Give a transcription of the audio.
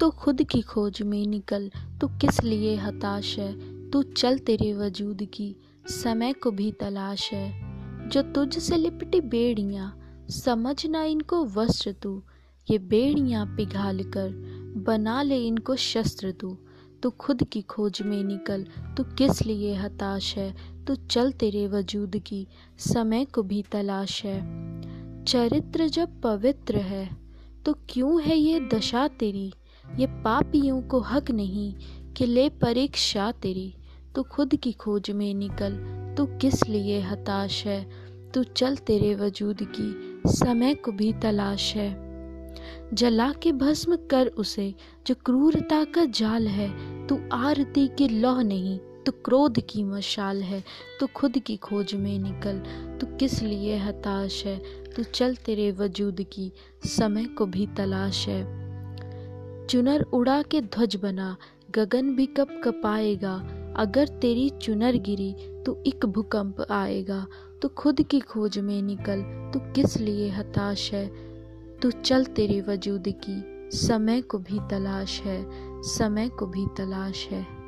तो खुद की खोज में निकल, तू किस लिए हताश है? तू चल तेरे वजूद की, समय को भी तलाश है। जो तुझ से लिपटी बेड़ियाँ, समझ ना इनको वस्त्र तू। ये बेड़ियाँ पिघाल कर, बना ले इनको शस्त्र तू। तू खुद की खोज में निकल, तू किस लिए हताश है? तू चल तेरे वजूद की, समय को भी तलाश है। चरित्र जब पवित्र है तो क्यों है ये दशा तेरी? ये पापियों को हक नहीं कि ले परीक्षा तेरी। तू खुद की खोज में निकल, तू किस लिए हताश है? तू चल तेरे वजूद की, समय को भी तलाश है। जला के भस्म कर उसे, जो क्रूरता का जाल है। तू आरती की लौह नहीं, तू क्रोध की मशाल है। तू खुद की खोज में निकल, तू किस लिए हताश है? तू चल तेरे वजूद की, समय को भी तलाश है। चुनर उड़ा के ध्वज बना, गगन भी कब कपाएगा। अगर तेरी चुनर गिरी तो एक भूकंप आएगा। तो खुद की खोज में निकल, तू किस लिए हताश है? तू चल तेरे वजूद की, समय को भी तलाश है, समय को भी तलाश है।